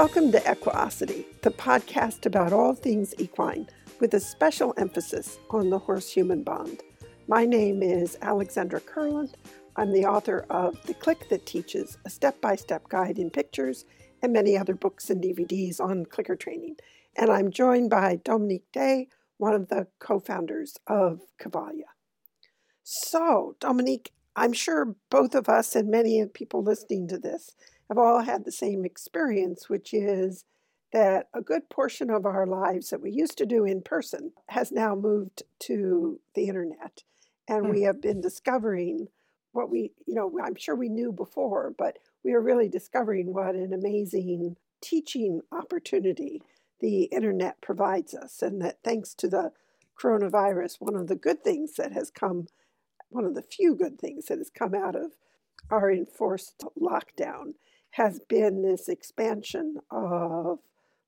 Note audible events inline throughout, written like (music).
Welcome to Equiosity, the podcast about all things equine, with a special emphasis on the horse human bond. My name is Alexandra Kurland. I'm the author of The Click That Teaches, a step by step guide in pictures, and many other books and DVDs on clicker training. And I'm joined by Dominique Day, one of the co founders of Cavalia. So, Dominique, I'm sure both of us and many people listening to this have all had the same experience, which is that a good portion of our lives that we used to do in person has now moved to the internet. And mm. we have been discovering what we, you know, I'm sure we knew before, but we are really discovering what an amazing teaching opportunity the internet provides us. And that thanks to the coronavirus, one of the good things that has come, one of the few good things that has come out of our enforced lockdown has been this expansion of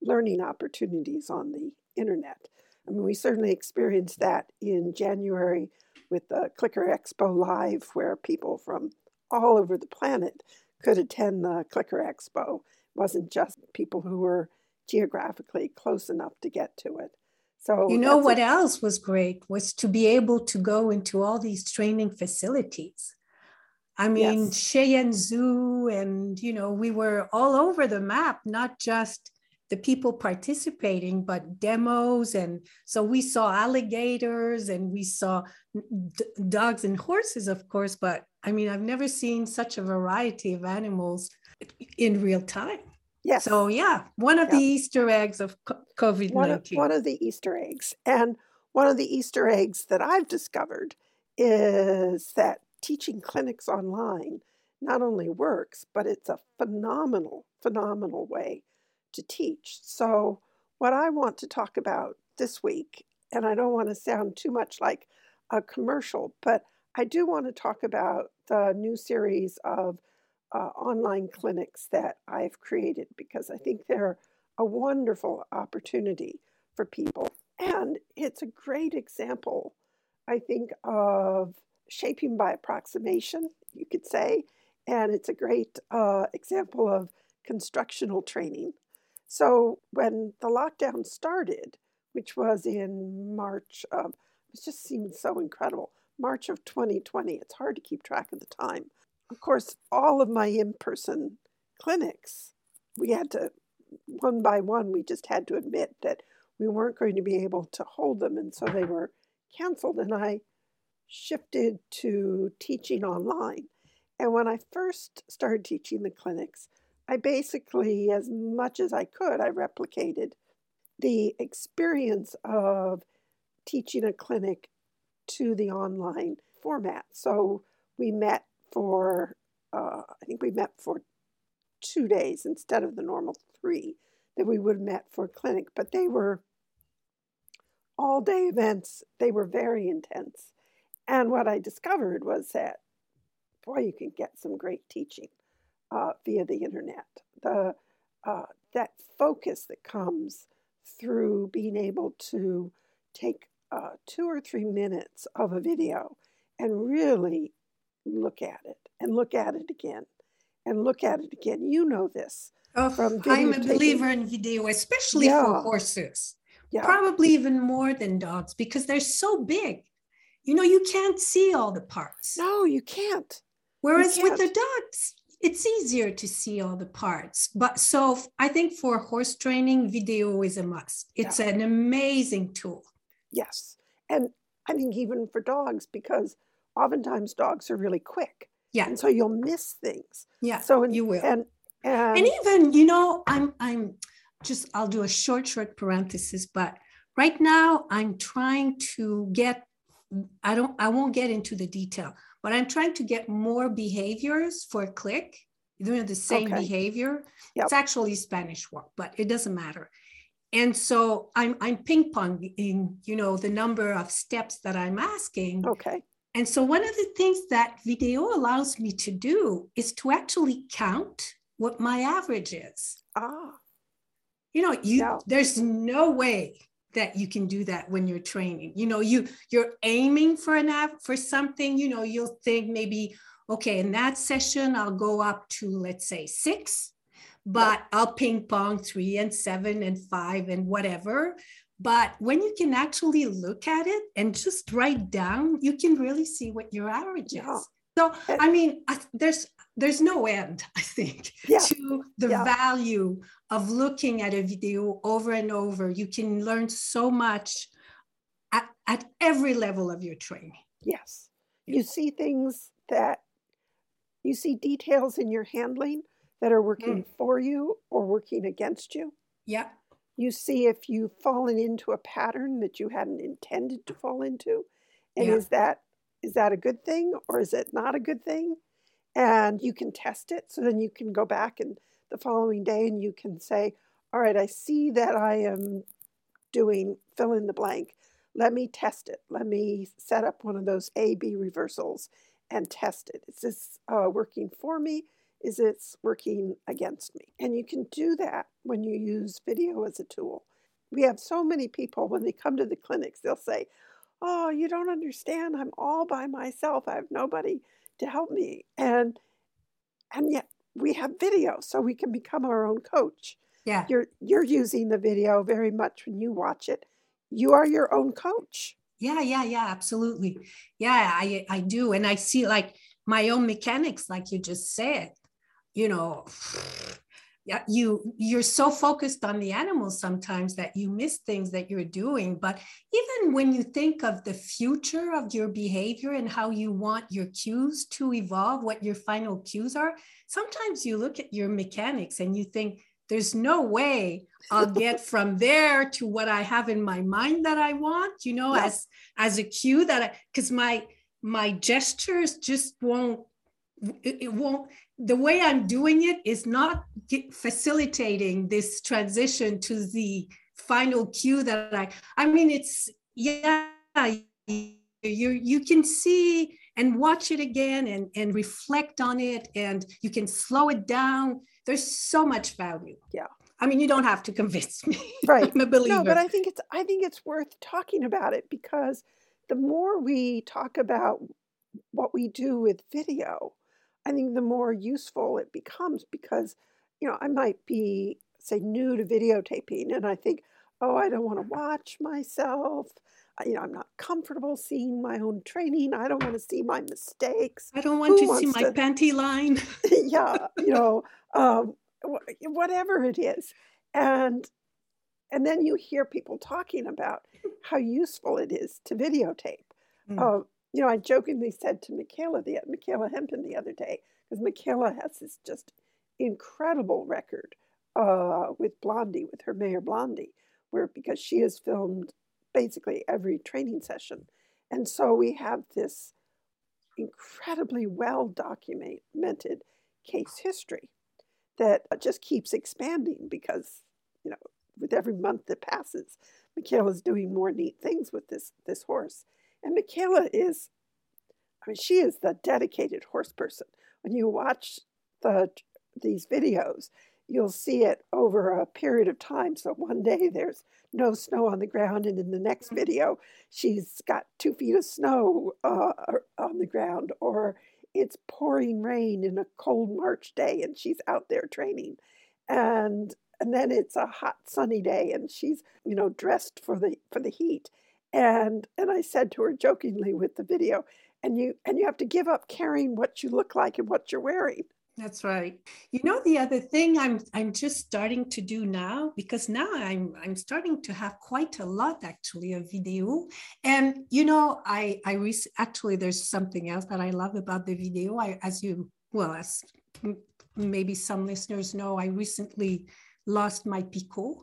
learning opportunities on the internet. I mean, we certainly experienced that in January with the Clicker Expo Live, where people from all over the planet could attend the Clicker Expo. It wasn't just people who were geographically close enough to get to it. So you know what a- else was great was to be able to go into all these training facilities I mean, yes. Cheyenne Zoo, and you know, we were all over the map, not just the people participating, but demos. And so we saw alligators and we saw d- dogs and horses, of course. But I mean, I've never seen such a variety of animals in real time. Yes. So yeah, one of yeah. the Easter eggs of COVID nineteen. One, one of the Easter eggs, and one of the Easter eggs that I've discovered is that teaching clinics online not only works, but it's a phenomenal, phenomenal way to teach. So, what I want to talk about this week, and I don't want to sound too much like a commercial, but I do want to talk about the new series of uh, online clinics that I've created because I think they're a wonderful opportunity for people. And it's a great example, I think, of shaping by approximation, you could say, and it's a great uh, example of constructional training. So when the lockdown started, which was in March of, it just seemed so incredible, March of 2020, it's hard to keep track of the time. Of course, all of my in person clinics, we had to, one by one, we just had to admit that we weren't going to be able to hold them, and so they were canceled. And I shifted to teaching online. And when I first started teaching the clinics, I basically, as much as I could, I replicated the experience of teaching a clinic to the online format. So we met for, uh, I think we met for two days instead of the normal three that we would have met for a clinic, but they were all day events. They were very intense. And what I discovered was that, boy, you can get some great teaching uh, via the internet. The uh, that focus that comes through being able to take uh, two or three minutes of a video and really look at it and look at it again and look at it again. You know this. Oh, from I'm a believer in video, especially yeah. for horses. Yeah. Probably even more than dogs because they're so big you know, you can't see all the parts. No, you can't. Whereas you can't. with the dogs, it's easier to see all the parts. But so I think for horse training, video is a must. It's yeah. an amazing tool. Yes. And I think even for dogs, because oftentimes dogs are really quick. Yeah. And so you'll miss things. Yeah. So in, you will. And, and and even, you know, I'm I'm just I'll do a short, short parenthesis, but right now I'm trying to get I don't I won't get into the detail, but I'm trying to get more behaviors for click, doing the same okay. behavior. Yep. It's actually Spanish work, but it doesn't matter. And so I'm I'm ping ponging, you know, the number of steps that I'm asking. Okay. And so one of the things that video allows me to do is to actually count what my average is. Ah. You know, you no. there's no way that you can do that when you're training you know you you're aiming for an app for something you know you'll think maybe okay in that session i'll go up to let's say six but I'll ping pong three and seven and five and whatever. But when you can actually look at it and just write down, you can really see what your average is. So I mean, there's there's no end, (laughs) I think, yeah. to the yeah. value of looking at a video over and over. You can learn so much at, at every level of your training. Yes. You see things that you see details in your handling that are working mm. for you or working against you. Yeah. You see if you've fallen into a pattern that you hadn't intended to fall into. And yeah. is that is that a good thing or is it not a good thing? And you can test it. So then you can go back and the following day and you can say, all right, I see that I am doing fill in the blank. Let me test it. Let me set up one of those A B reversals and test it. Is this uh, working for me? Is it working against me? And you can do that when you use video as a tool. We have so many people when they come to the clinics, they'll say, Oh, you don't understand. I'm all by myself. I have nobody to help me. And and yet we have video so we can become our own coach. Yeah. You're you're using the video very much when you watch it. You are your own coach. Yeah, yeah, yeah, absolutely. Yeah, I I do and I see like my own mechanics like you just said. You know, you you're so focused on the animals sometimes that you miss things that you're doing but even when you think of the future of your behavior and how you want your cues to evolve what your final cues are sometimes you look at your mechanics and you think there's no way I'll (laughs) get from there to what I have in my mind that I want, you know, yes. as as a cue that I because my my gestures just won't it, it, won't the way i'm doing it is not facilitating this transition to the final cue that i i mean it's yeah you you can see and watch it again and and reflect on it and you can slow it down there's so much value yeah I mean, you don't have to convince me. (laughs) Right. I'm a believer. No, but I think it's I think it's worth talking about it because the more we talk about what we do with video, I think the more useful it becomes because, you know, I might be, say, new to videotaping and I think, oh, I don't want to watch myself. You know, I'm not comfortable seeing my own training. I don't want to see my mistakes. I don't want Who to see my to... panty line. (laughs) (laughs) yeah, you know, um, whatever it is. And and then you hear people talking about how useful it is to videotape. Mm. Uh, you know, I jokingly said to Michaela, the Michaela Hempen the other day, because Michaela has this just incredible record uh, with Blondie, with her mare Blondie, where because she has filmed basically every training session. And so we have this incredibly well documented case history that just keeps expanding because, you know, with every month that passes, Michaela's doing more neat things with this this horse. And Michaela is, I mean, she is the dedicated horse person. When you watch the these videos, you'll see it over a period of time. So one day there's no snow on the ground, and in the next mm-hmm. video, she's got two feet of snow uh, on the ground, or it's pouring rain in a cold March day, and she's out there training, and and then it's a hot sunny day, and she's you know dressed for the for the heat, and and I said to her jokingly with the video, and you and you have to give up caring what you look like and what you're wearing. That's right. You know the other thing I'm I'm just starting to do now because now I'm I'm starting to have quite a lot actually of video and you know I I re- actually there's something else that I love about the video I as you well as maybe some listeners know I recently lost my picot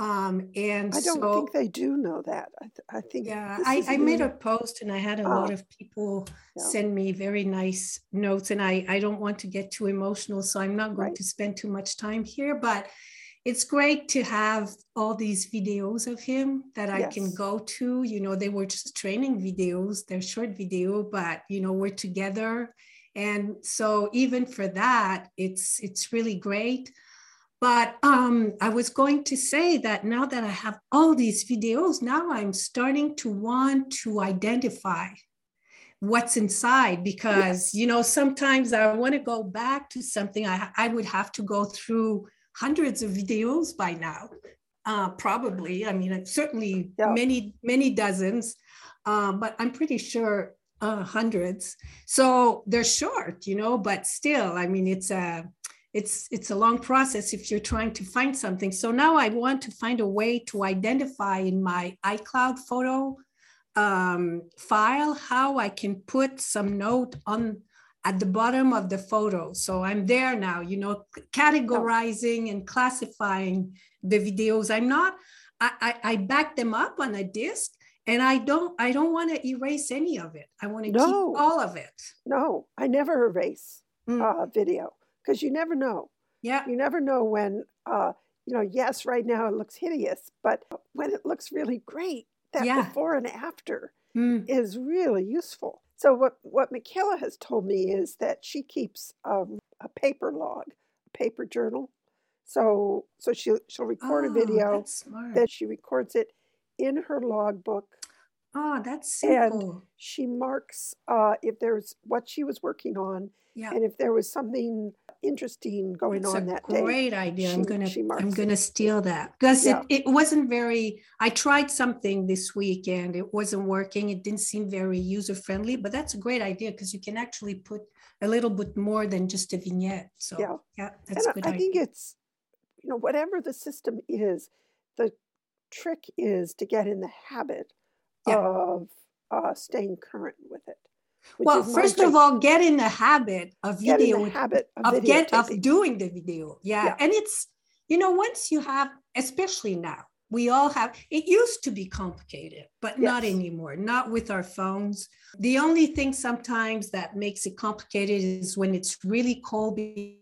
um, and I don't so, think they do know that. I, th- I think. Yeah, I, I made a post and I had a uh, lot of people yeah. send me very nice notes, and I I don't want to get too emotional, so I'm not going right. to spend too much time here, but. It's great to have all these videos of him that I yes. can go to. You know, they were just training videos, they're short video, but you know, we're together. And so even for that, it's it's really great. But um, I was going to say that now that I have all these videos, now I'm starting to want to identify what's inside because yes. you know sometimes i want to go back to something i i would have to go through hundreds of videos by now uh, probably i mean certainly yeah. many many dozens uh, but i'm pretty sure uh, hundreds so they're short you know but still i mean it's a it's it's a long process if you're trying to find something so now i want to find a way to identify in my icloud photo um, file how I can put some note on at the bottom of the photo. So I'm there now, you know, categorizing and classifying the videos. I'm not, I, I, I back them up on a disk and I don't, I don't want to erase any of it. I want to no. keep all of it. No, I never erase mm. uh, video because you never know. Yeah. You never know when, uh, you know, yes, right now it looks hideous, but when it looks really great, that yeah. before and after mm. is really useful. So what what Michaela has told me is that she keeps um, a paper log, a paper journal. So so she she'll record oh, a video that she records it in her logbook. Oh, that's simple. And she marks uh, if there's what she was working on, yeah. and if there was something interesting going That's on that day. Great idea. She, I'm gonna I'm gonna steal that because yeah. it, it wasn't very. I tried something this week and it wasn't working. It didn't seem very user friendly, but that's a great idea because you can actually put a little bit more than just a vignette. So yeah, yeah that's and good. I, I think it's you know whatever the system is, the trick is to get in the habit yeah. of uh, staying current with it well first of all get in the habit of video habit of, of get of doing the video yeah. yeah and it's you know once you have especially now we all have it used to be complicated but yes. not anymore not with our phones the only thing sometimes that makes it complicated is when it's really cold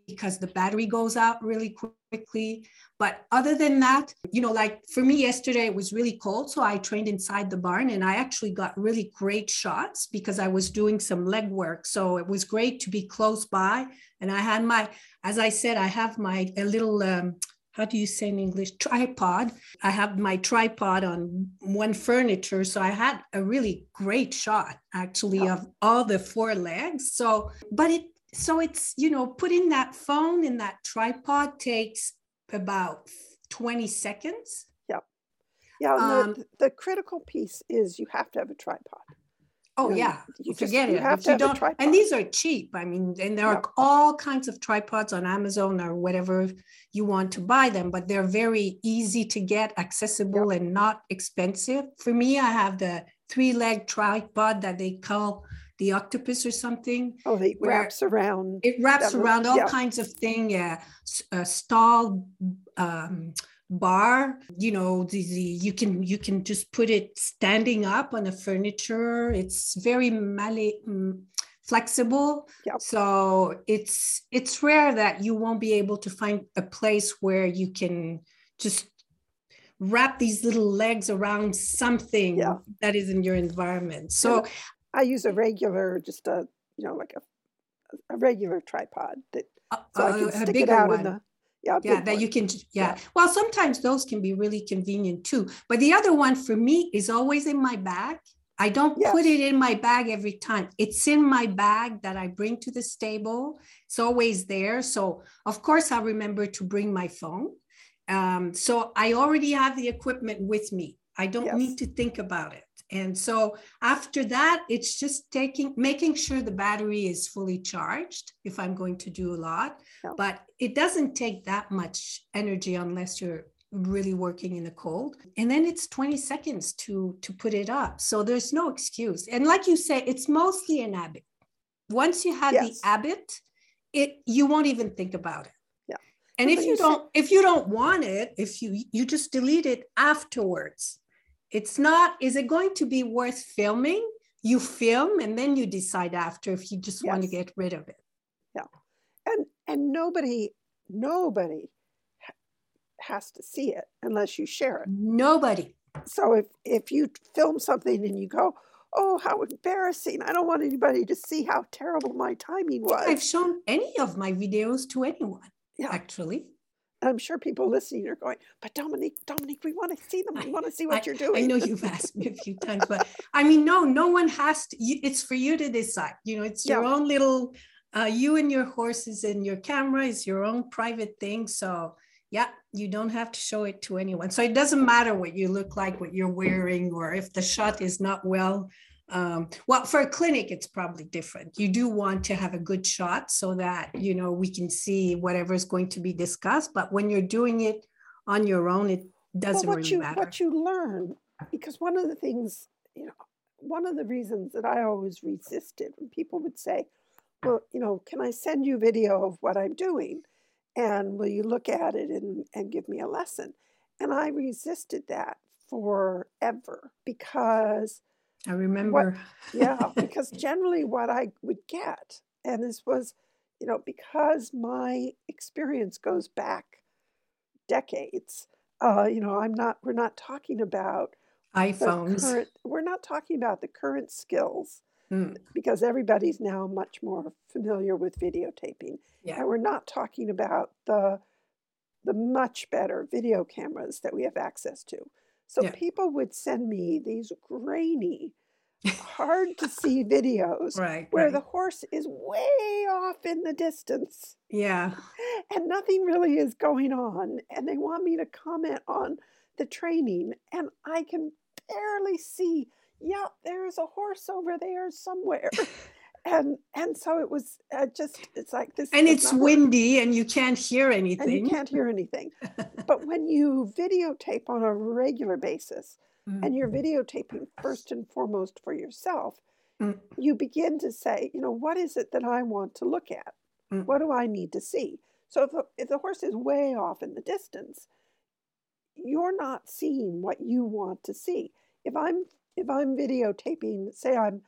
because the battery goes out really quickly but other than that you know like for me yesterday it was really cold so i trained inside the barn and i actually got really great shots because i was doing some leg work so it was great to be close by and i had my as i said i have my a little um, how do you say in English? Tripod. I have my tripod on one furniture. So I had a really great shot actually oh. of all the four legs. So, but it, so it's, you know, putting that phone in that tripod takes about 20 seconds. Yeah. Yeah. Um, the, the critical piece is you have to have a tripod. Oh yeah, you forget just, it. You have to you don't, and these are cheap. I mean, and there are all kinds of tripods on Amazon or whatever you want to buy them, but they're very easy to get, accessible, and not expensive. For me, I have the three-leg tripod that they call the octopus or something. Oh, it wraps around. It wraps around all yeah. kinds of thing. Yeah, a stall. Um, bar you know the, the, you can you can just put it standing up on the furniture it's very male, mm, flexible yep. so it's it's rare that you won't be able to find a place where you can just wrap these little legs around something yeah. that is in your environment so i use a regular just a you know like a, a regular tripod that so uh, I can stick it out one. in the yeah, yeah that one. you can yeah. yeah. well sometimes those can be really convenient too but the other one for me is always in my bag i don't yes. put it in my bag every time it's in my bag that i bring to the stable it's always there so of course i remember to bring my phone um, so i already have the equipment with me i don't yes. need to think about it and so after that, it's just taking, making sure the battery is fully charged if I'm going to do a lot. But it doesn't take that much energy unless you're really working in the cold. And then it's 20 seconds to to put it up. So there's no excuse. And like you say, it's mostly an habit. Once you have yes. the habit, it you won't even think about it. Yeah. And if you don't, if you don't want it, if you you just delete it afterwards it's not is it going to be worth filming? You film and then you decide after if you just yes. want to get rid of it. Yeah. And and nobody nobody has to see it unless you share it. Nobody. So if if you film something and you go oh how embarrassing. I don't want anybody to see how terrible my timing was. I've shown any of my videos to anyone yeah. actually And I'm sure people listening are going, but Dominique, Dominique, we want to see them. We want to see what I, you're doing. I know you've asked me a few times, but I mean, no, no one has to. It's for you to decide. You know, it's your yeah. own little. Uh, you and your horses and your camera is your own private thing. So yeah, you don't have to show it to anyone. So it doesn't matter what you look like, what you're wearing, or if the shot is not well um, well for a clinic it's probably different. You do want to have a good shot so that you know we can see whatever is going to be discussed but when you're doing it on your own it doesn't well, what really you, matter. what you learn because one of the things you know one of the reasons that i always resisted when people would say well you know can i send you video of what i'm doing? And will you look at it and, and give me a lesson? And i resisted that forever because I remember. What, yeah, (laughs) because generally what I would get, and this was, you know, because my experience goes back decades. Uh, you know, I'm not. We're not talking about iPhones. Current, we're not talking about the current skills mm. because everybody's now much more familiar with videotaping. Yeah. And we're not talking about the the much better video cameras that we have access to. So yeah. people would send me these grainy, hard to (laughs) see videos right, where right. the horse is way off in the distance. Yeah. And nothing really is going on. And they want me to comment on the training. And I can barely see, yeah, there's a horse over there somewhere. (laughs) (laughs) and and so it was uh, just it's like this and it's windy and you can't hear anything and you can't hear anything (laughs) but when you videotape on a regular basis mm. and you're videotaping first and foremost for yourself mm. you begin to say you know what is it that i want to look at mm. what do i need to see so if the, if the horse is way off in the distance you're not seeing what you want to see if i'm if i'm videotaping say i'm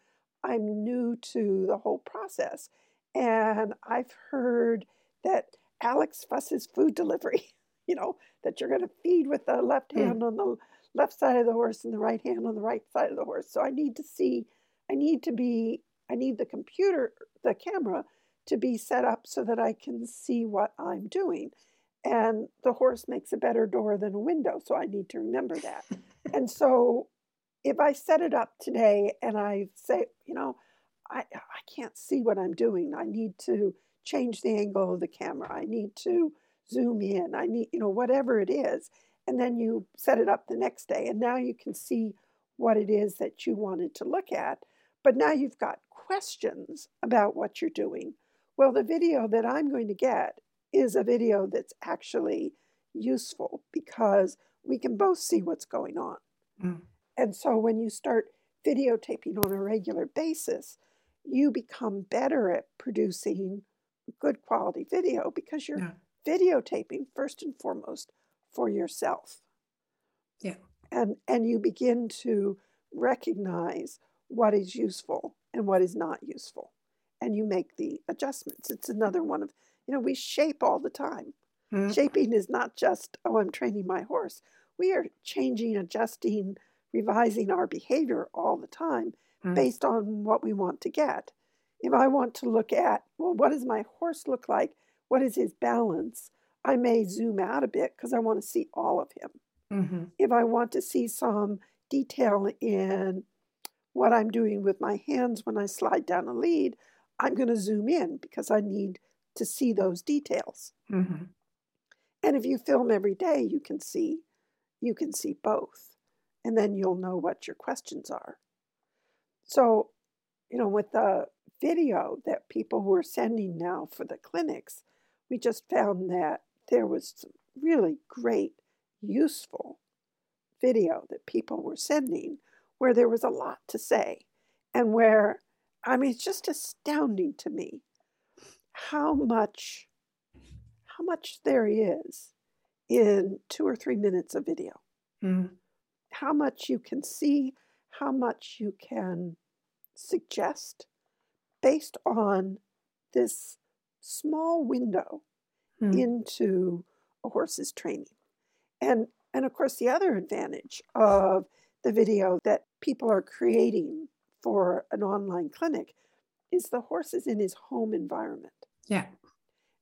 I'm new to the whole process. And I've heard that Alex fusses food delivery, (laughs) you know, that you're going to feed with the left hmm. hand mm. on the left side of the horse and the right hand on the right side of the horse. So I need to see, I need to be, I need the computer, the camera to be set up so that I can see what I'm doing. And the horse makes a better door than a window. So I need to remember that. (laughs) and so if I set it up today and I say, you know, I, I can't see what I'm doing, I need to change the angle of the camera, I need to zoom in, I need, you know, whatever it is. And then you set it up the next day, and now you can see what it is that you wanted to look at. But now you've got questions about what you're doing. Well, the video that I'm going to get is a video that's actually useful because we can both see what's going on. Mm. And so when you start videotaping on a regular basis, you become better at producing good quality video because you're yeah. videotaping first and foremost for yourself. Yeah. And and you begin to recognize what is useful and what is not useful. And you make the adjustments. It's another one of, you know, we shape all the time. Mm-hmm. Shaping is not just, oh, I'm training my horse. We are changing, adjusting, revising our behavior all the time mm. based on what we want to get. If I want to look at, well, what does my horse look like? What is his balance? I may zoom out a bit because I want to see all of him. Mm-hmm. If I want to see some detail in what I'm doing with my hands when I slide down a lead, I'm going to zoom in because I need to see those details. Mm-hmm. And if you film every day, you can see you can see both and then you'll know what your questions are. So, you know, with the video that people were sending now for the clinics, we just found that there was some really great, useful video that people were sending where there was a lot to say and where, I mean, it's just astounding to me how much how much there is in two or three minutes of video. Mm how much you can see, how much you can suggest based on this small window mm. into a horse's training. And and of course the other advantage of the video that people are creating for an online clinic is the horse is in his home environment. Yeah.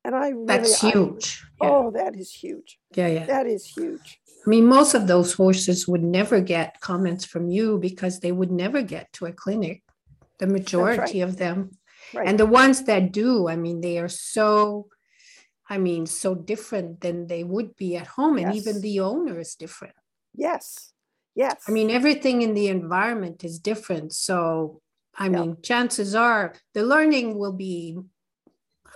And I really, that's huge. I, yeah. Oh, that is huge. Yeah, yeah. That is huge. I mean, most of those horses would never get comments from you because they would never get to a clinic. The majority right. of them. Right. And the ones that do, I mean, they are so, I mean, so different than they would be at home. And yes. even the owner is different. Yes. Yes. I mean, everything in the environment is different. So, I mean, chances are the learning will be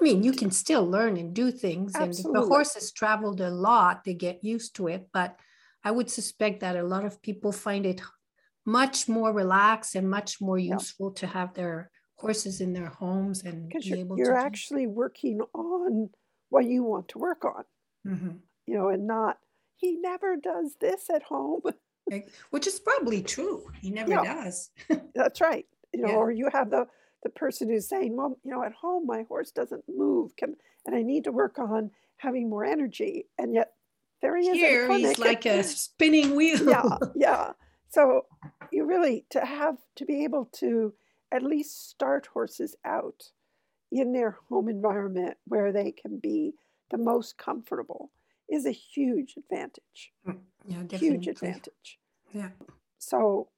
I mean, you can still learn and do things. Absolutely. And the horses traveled a lot, they get used to it. But I would suspect that a lot of people find it much more relaxed and much more useful yeah. to have their horses in their homes and be you're, able you're to actually working on what you want to work on mm-hmm. you know and not he never does this at home (laughs) which is probably true he never yeah. does (laughs) that's right you know yeah. or you have the the person who's saying, well, you know, at home my horse doesn't move, can and I need to work on having more energy, and yet there he is. Here he's like a spinning wheel. yeah, (laughs) yeah. So you really to have to be able to at least start horses out in their home environment where they can be the most comfortable is a huge advantage. Mm, yeah, definitely. Huge advantage. Yeah. So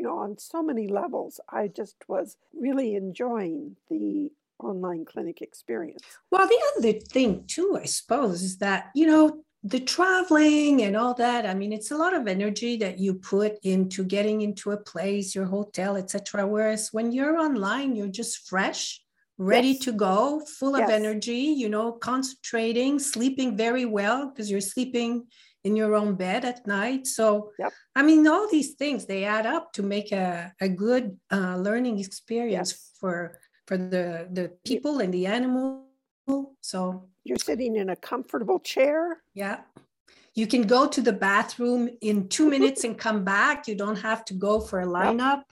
you know, on so many levels, I just was really enjoying the online clinic experience. Well, the other thing, too, I suppose, is that, you know, the traveling and all that i mean it's a lot of energy that you put into getting into a place your hotel etc whereas when you're online you're just fresh ready yes. to go full yes. of energy you know concentrating sleeping very well because you're sleeping in your own bed at night. So, yep. I mean, all these things they add up to make a, a good uh, learning experience yes. for for the the people and the animal. So you're sitting in a comfortable chair. Yeah. You can go to the bathroom in two minutes and come back. You don't have to go for a lineup.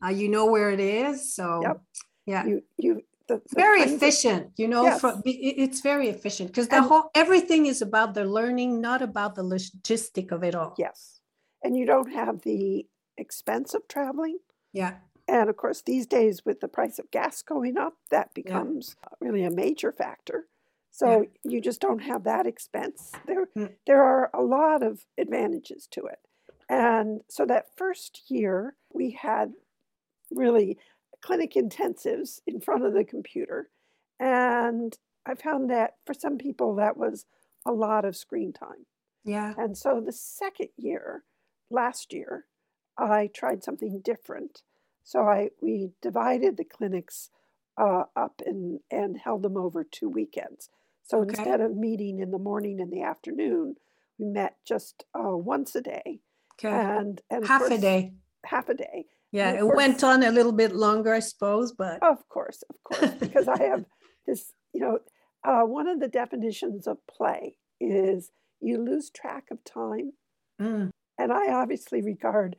Yep. Uh, you know where it is. So yep. yeah. You you the, the very efficient you know yes. for, it's very efficient because the and, whole everything is about the learning not about the logistic of it all yes and you don't have the expense of traveling yeah and of course these days with the price of gas going up that becomes yeah. really a major factor so yeah. you just don't have that expense there mm. there are a lot of advantages to it and so that first year we had really clinic intensives in front of the computer. And I found that for some people, that was a lot of screen time. Yeah. And so the second year, last year, I tried something different. So I we divided the clinics uh, up and, and held them over two weekends. So okay. instead of meeting in the morning and the afternoon, we met just uh, once a day. Okay. And, and half course, a day. Half a day. Yeah, it went on a little bit longer, I suppose, but of course, of course, because I have (laughs) this, you know, uh, one of the definitions of play is you lose track of time. Mm. And I obviously regard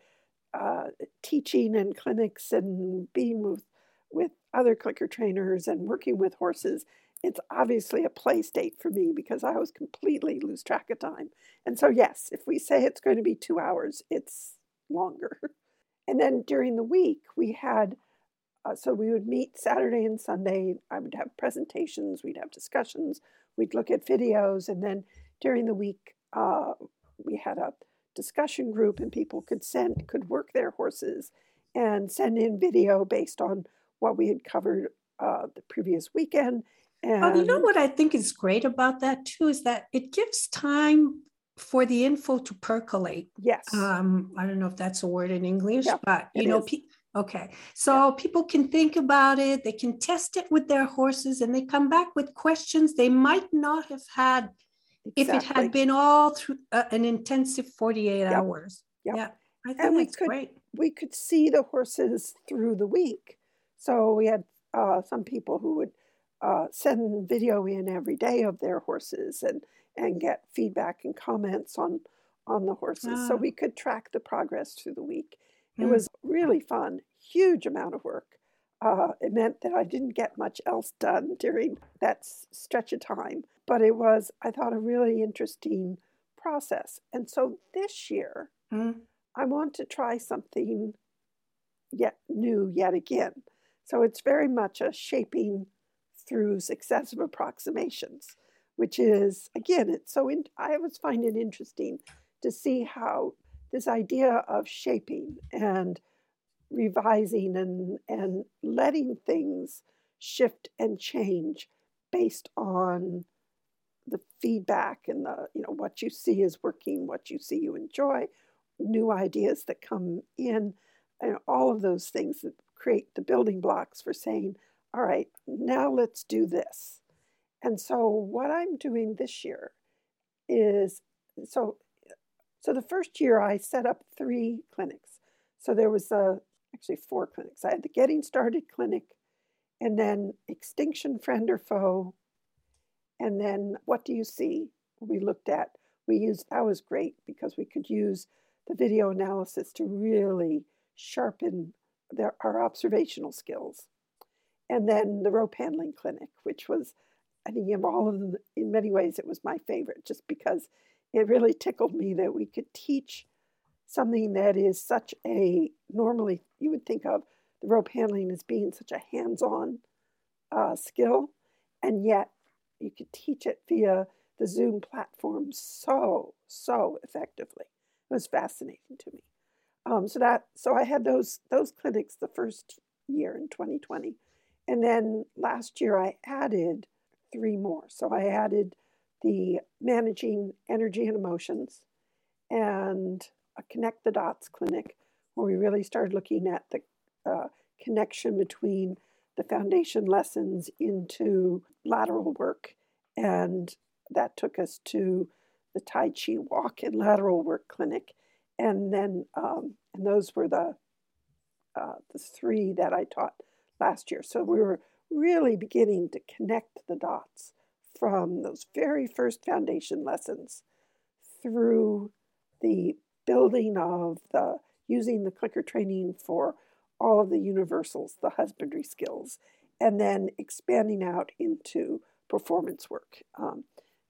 uh, teaching and clinics and being with, with other clicker trainers and working with horses. It's obviously a play state for me because I always completely lose track of time. And so, yes, if we say it's going to be two hours, it's longer. (laughs) And then during the week, we had, uh, so we would meet Saturday and Sunday. I would have presentations, we'd have discussions, we'd look at videos. And then during the week, uh, we had a discussion group and people could send, could work their horses and send in video based on what we had covered uh, the previous weekend. And oh, you know what I think is great about that too is that it gives time for the info to percolate. Yes. Um, I don't know if that's a word in English, yeah, but you know, pe- okay. So yeah. people can think about it, they can test it with their horses, and they come back with questions they might not have had exactly. if it had been all through uh, an intensive 48 yep. hours. Yep. Yeah. I think and we could, great. We could see the horses through the week. So we had uh, some people who would uh, send video in every day of their horses and and get feedback and comments on on the horses so ah. we could track the progress through the week it mm. was really fun huge amount of work uh, it meant that i didn't get much else done during that stretch of time but it was i thought a really interesting process and so this year mm. i want to try something yet new yet again so it's very much a shaping through successive approximations, which is, again, it's so, in, I always find it interesting to see how this idea of shaping and revising and, and letting things shift and change based on the feedback and the you know what you see is working what you see you enjoy new ideas that come in and all of those things that create the building blocks for saying all right now let's do this and so what i'm doing this year is so so the first year i set up three clinics so there was a actually four clinics i had the getting started clinic and then extinction friend or foe and then what do you see? We looked at, we used, that was great because we could use the video analysis to really sharpen their, our observational skills. And then the rope handling clinic, which was, I think of all of them, in many ways, it was my favorite just because it really tickled me that we could teach something that is such a, normally you would think of the rope handling as being such a hands on uh, skill. And yet you could teach it via the Zoom platform so, so effectively. It was fascinating to me. Um, so that so I had those those clinics the first year in 2020, and then last year I added three more. So I added the managing energy and emotions, and a connect the dots clinic where we really started looking at the uh, connection between the foundation lessons into lateral work. And that took us to the Tai Chi Walk and Lateral Work Clinic. And then, um, and those were the, uh, the three that I taught last year. So we were really beginning to connect the dots from those very first foundation lessons through the building of the using the clicker training for all of the universals, the husbandry skills, and then expanding out into performance work, um,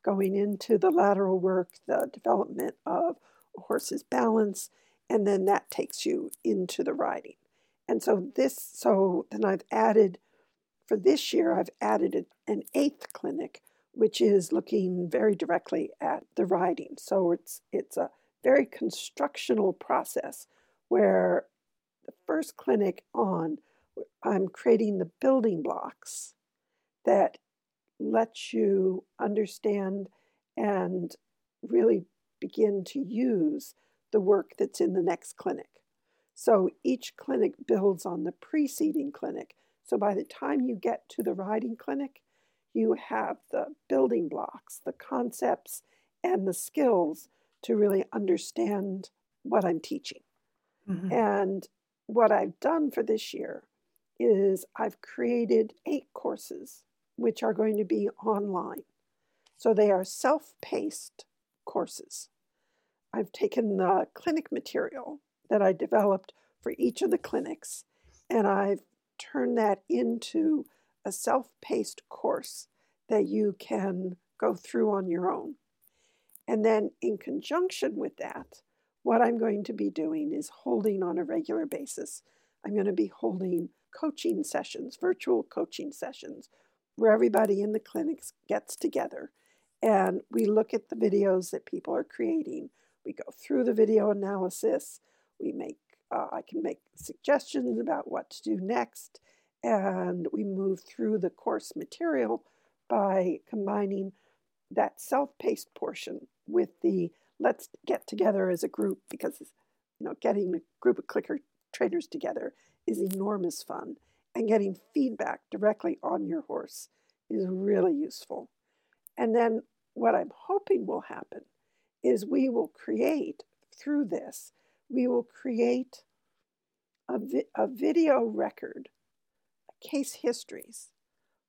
going into the lateral work, the development of a horse's balance, and then that takes you into the riding. And so this, so then I've added, for this year, I've added an eighth clinic, which is looking very directly at the riding. So it's it's a very constructional process where the first clinic on, I'm creating the building blocks that let you understand and really begin to use the work that's in the next clinic. So each clinic builds on the preceding clinic. So by the time you get to the riding clinic, you have the building blocks, the concepts, and the skills to really understand what I'm teaching. Mm-hmm. And what I've done for this year is I've created eight courses which are going to be online. So they are self paced courses. I've taken the clinic material that I developed for each of the clinics and I've turned that into a self paced course that you can go through on your own. And then, in conjunction with that, what I'm going to be doing is holding on a regular basis. I'm going to be holding coaching sessions, virtual coaching sessions, where everybody in the clinics gets together and we look at the videos that people are creating. We go through the video analysis. We make, uh, I can make suggestions about what to do next. And we move through the course material by combining that self paced portion with the let's get together as a group because you know getting a group of clicker trainers together is enormous fun and getting feedback directly on your horse is really useful and then what i'm hoping will happen is we will create through this we will create a, vi- a video record case histories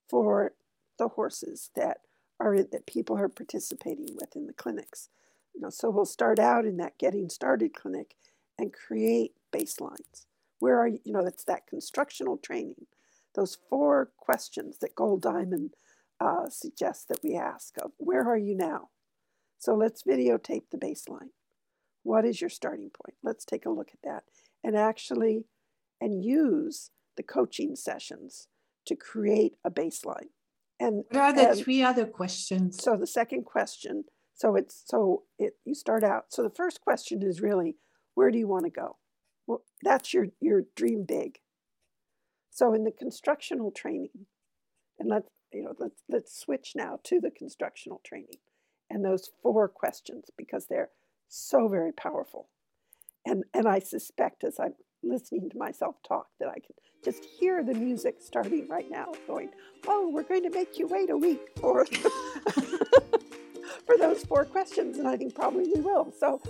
for the horses that are that people are participating with in the clinics you know, so we'll start out in that getting started clinic and create baselines. Where are you? You know, that's that constructional training. Those four questions that Goldiamond uh, suggests that we ask of where are you now? So let's videotape the baseline. What is your starting point? Let's take a look at that and actually and use the coaching sessions to create a baseline. And what are the and three other questions? So the second question, so it's so it you start out. So the first question is really, where do you want to go? Well, that's your your dream big. So in the constructional training, and let's you know let's let's switch now to the constructional training and those four questions because they're so very powerful. And and I suspect as I'm listening to myself talk that I can just hear the music starting right now going, oh, we're going to make you wait a week for, (laughs) for those four questions. And I think probably we will. So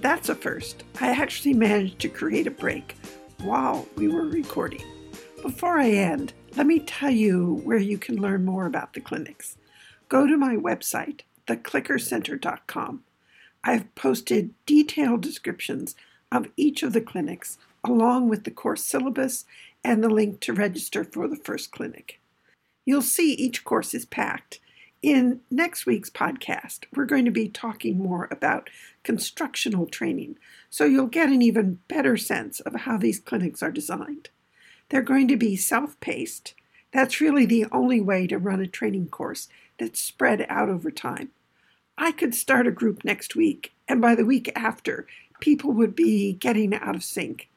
that's a first. I actually managed to create a break while we were recording. Before I end, let me tell you where you can learn more about the clinics. Go to my website, theclickercenter.com. I've posted detailed descriptions of each of the clinics, along with the course syllabus and the link to register for the first clinic. You'll see each course is packed. In next week's podcast, we're going to be talking more about constructional training, so you'll get an even better sense of how these clinics are designed. They're going to be self paced. That's really the only way to run a training course that's spread out over time. I could start a group next week, and by the week after, people would be getting out of sync.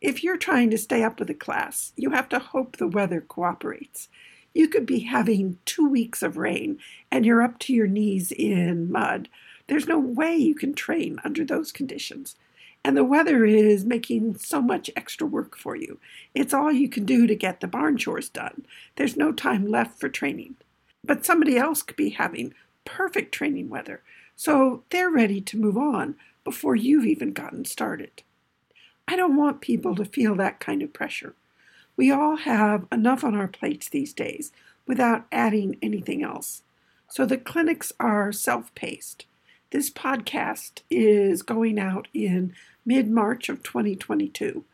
If you're trying to stay up with a class, you have to hope the weather cooperates. You could be having two weeks of rain and you're up to your knees in mud. There's no way you can train under those conditions. And the weather is making so much extra work for you. It's all you can do to get the barn chores done. There's no time left for training. But somebody else could be having perfect training weather, so they're ready to move on before you've even gotten started. I don't want people to feel that kind of pressure. We all have enough on our plates these days without adding anything else. So the clinics are self paced. This podcast is going out in mid March of 2022.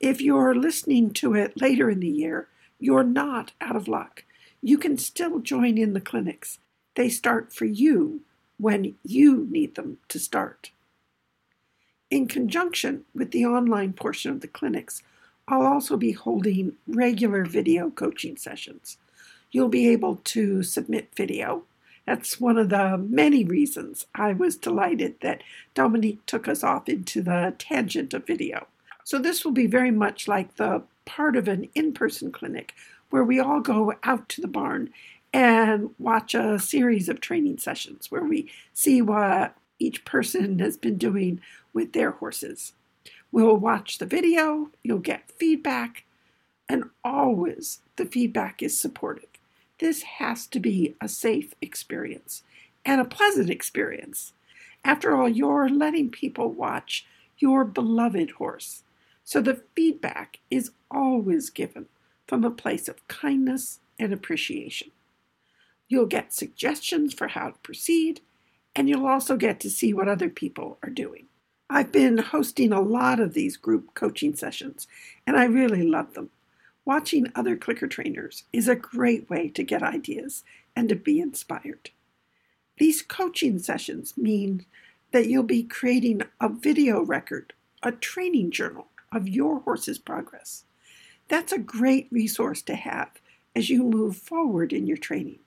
If you're listening to it later in the year, you're not out of luck. You can still join in the clinics. They start for you when you need them to start. In conjunction with the online portion of the clinics, I'll also be holding regular video coaching sessions. You'll be able to submit video. That's one of the many reasons I was delighted that Dominique took us off into the tangent of video. So, this will be very much like the part of an in person clinic where we all go out to the barn and watch a series of training sessions where we see what each person has been doing with their horses. We'll watch the video, you'll get feedback, and always the feedback is supportive. This has to be a safe experience and a pleasant experience. After all, you're letting people watch your beloved horse. So the feedback is always given from a place of kindness and appreciation. You'll get suggestions for how to proceed and you'll also get to see what other people are doing. I've been hosting a lot of these group coaching sessions, and I really love them. Watching other clicker trainers is a great way to get ideas and to be inspired. These coaching sessions mean that you'll be creating a video record, a training journal of your horse's progress. That's a great resource to have as you move forward in your training.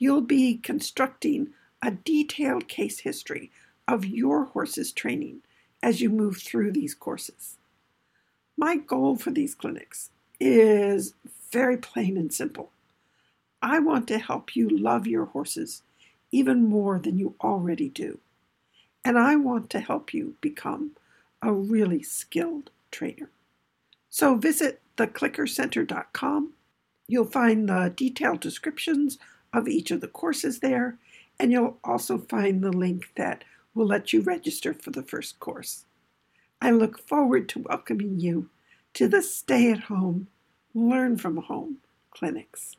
You'll be constructing a detailed case history of your horse's training as you move through these courses. My goal for these clinics is very plain and simple. I want to help you love your horses even more than you already do. And I want to help you become a really skilled trainer. So visit theclickercenter.com. You'll find the detailed descriptions of each of the courses there and you'll also find the link that will let you register for the first course. I look forward to welcoming you to the Stay at Home, Learn from Home clinics.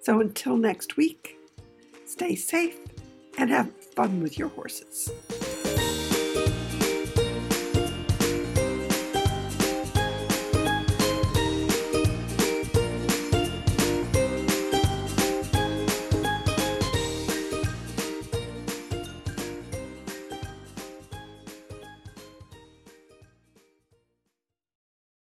So until next week, stay safe and have fun with your horses.